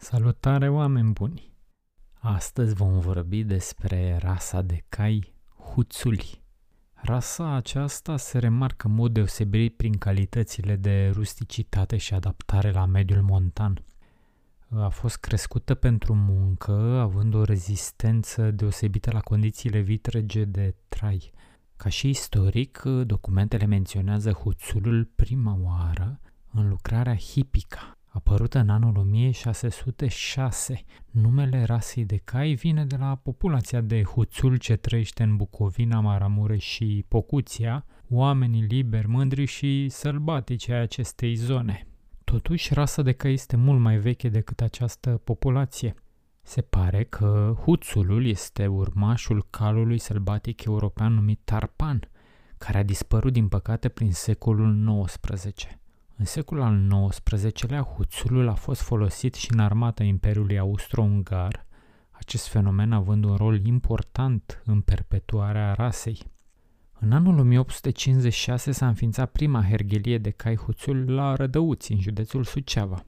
Salutare oameni buni! Astăzi vom vorbi despre rasa de cai huțuli. Rasa aceasta se remarcă în mod deosebit prin calitățile de rusticitate și adaptare la mediul montan. A fost crescută pentru muncă, având o rezistență deosebită la condițiile vitrege de trai. Ca și istoric, documentele menționează huțulul prima oară în lucrarea Hipica, apărută în anul 1606. Numele rasei de cai vine de la populația de huțul ce trăiește în Bucovina, Maramureș și Pocuția, oamenii liberi, mândri și sălbatici ai acestei zone. Totuși, rasa de cai este mult mai veche decât această populație. Se pare că huțulul este urmașul calului sălbatic european numit tarpan, care a dispărut din păcate prin secolul XIX. În secolul al XIX-lea, huțulul a fost folosit și în armata Imperiului Austro-Ungar, acest fenomen având un rol important în perpetuarea rasei. În anul 1856 s-a înființat prima hergelie de cai huțul la Rădăuți, în județul Suceava.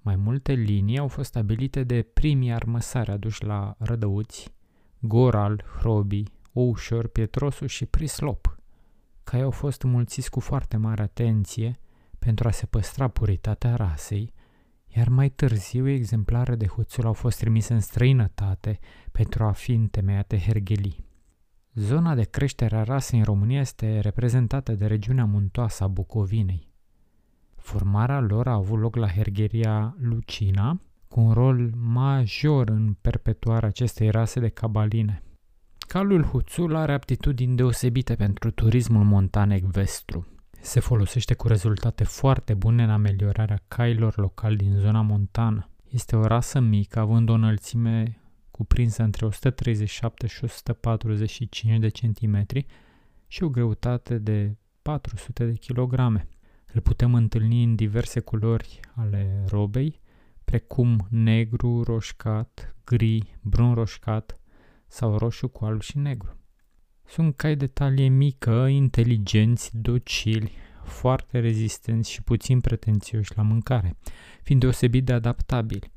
Mai multe linii au fost stabilite de primii armăsari aduși la Rădăuți, Goral, Hrobi, Oușor, Pietrosu și Prislop. Cai au fost mulțiți cu foarte mare atenție pentru a se păstra puritatea rasei, iar mai târziu exemplare de huțul au fost trimise în străinătate pentru a fi întemeiate herghelii. Zona de creștere a rasei în România este reprezentată de regiunea muntoasă a Bucovinei. Formarea lor a avut loc la hergeria Lucina, cu un rol major în perpetuarea acestei rase de cabaline. Calul Huțul are aptitudini deosebite pentru turismul montan ecvestru. Se folosește cu rezultate foarte bune în ameliorarea cailor locali din zona montană. Este o rasă mică, având o înălțime cuprinsă între 137 și 145 de centimetri și o greutate de 400 de kilograme. Îl putem întâlni în diverse culori ale robei, precum negru, roșcat, gri, brun roșcat sau roșu cu alb și negru. Sunt cai de talie mică, inteligenți, docili, foarte rezistenți și puțin pretențioși la mâncare, fiind deosebit de adaptabili.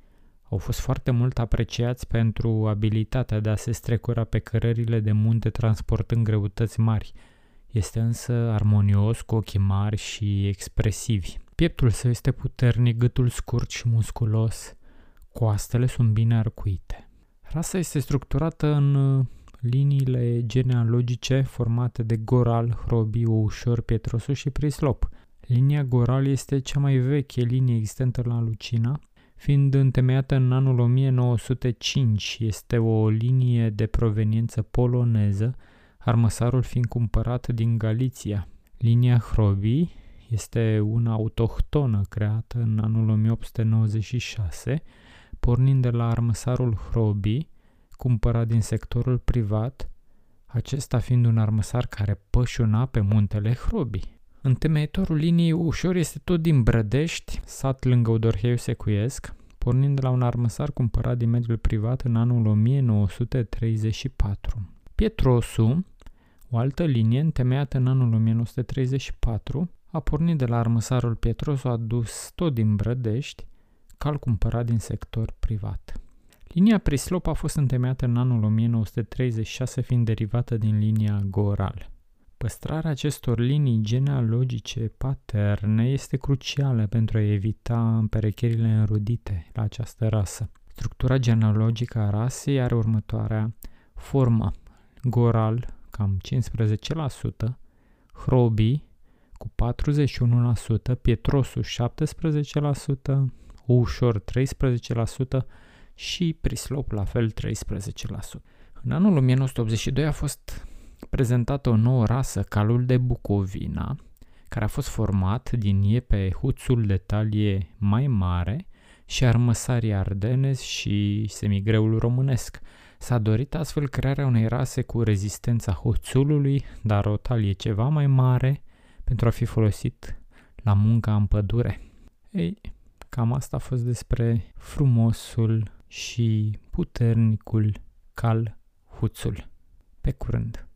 Au fost foarte mult apreciați pentru abilitatea de a se strecura pe cărările de munte transportând greutăți mari. Este însă armonios, cu ochii mari și expresivi. Pieptul său este puternic, gâtul scurt și musculos. Coastele sunt bine arcuite. Rasa este structurată în liniile genealogice formate de Goral, Hrobi, Ușor, Pietrosu și Prislop. Linia Goral este cea mai veche linie existentă la Lucina, fiind întemeiată în anul 1905. Este o linie de proveniență poloneză, armăsarul fiind cumpărat din Galiția. Linia Hrobi este una autohtonă creată în anul 1896, pornind de la armăsarul Hrobi, cumpărat din sectorul privat, acesta fiind un armăsar care pășuna pe muntele Hrobi. Întemeitorul liniei ușor este tot din Brădești, sat lângă Udorheiu Secuiesc, pornind de la un armăsar cumpărat din mediul privat în anul 1934. Pietrosu, o altă linie întemeiată în anul 1934, a pornit de la armăsarul Pietrosu adus tot din Brădești, cal cumpărat din sector privat. Linia Prislop a fost întemeiată în anul 1936, fiind derivată din linia Goral. Păstrarea acestor linii genealogice paterne este crucială pentru a evita împerecherile înrudite la această rasă. Structura genealogică a rasei are următoarea formă. Goral, cam 15%, Hrobi, cu 41%, Pietrosu 17%, Ușor 13%, și Prislop la fel 13%. În anul 1982 a fost prezentată o nouă rasă, calul de Bucovina, care a fost format din iepe huțul de talie mai mare și armăsarii ardenez și semigreul românesc. S-a dorit astfel crearea unei rase cu rezistența huțulului, dar o talie ceva mai mare pentru a fi folosit la munca în pădure. Ei, cam asta a fost despre frumosul și puternicul cal huțul. Pe curând!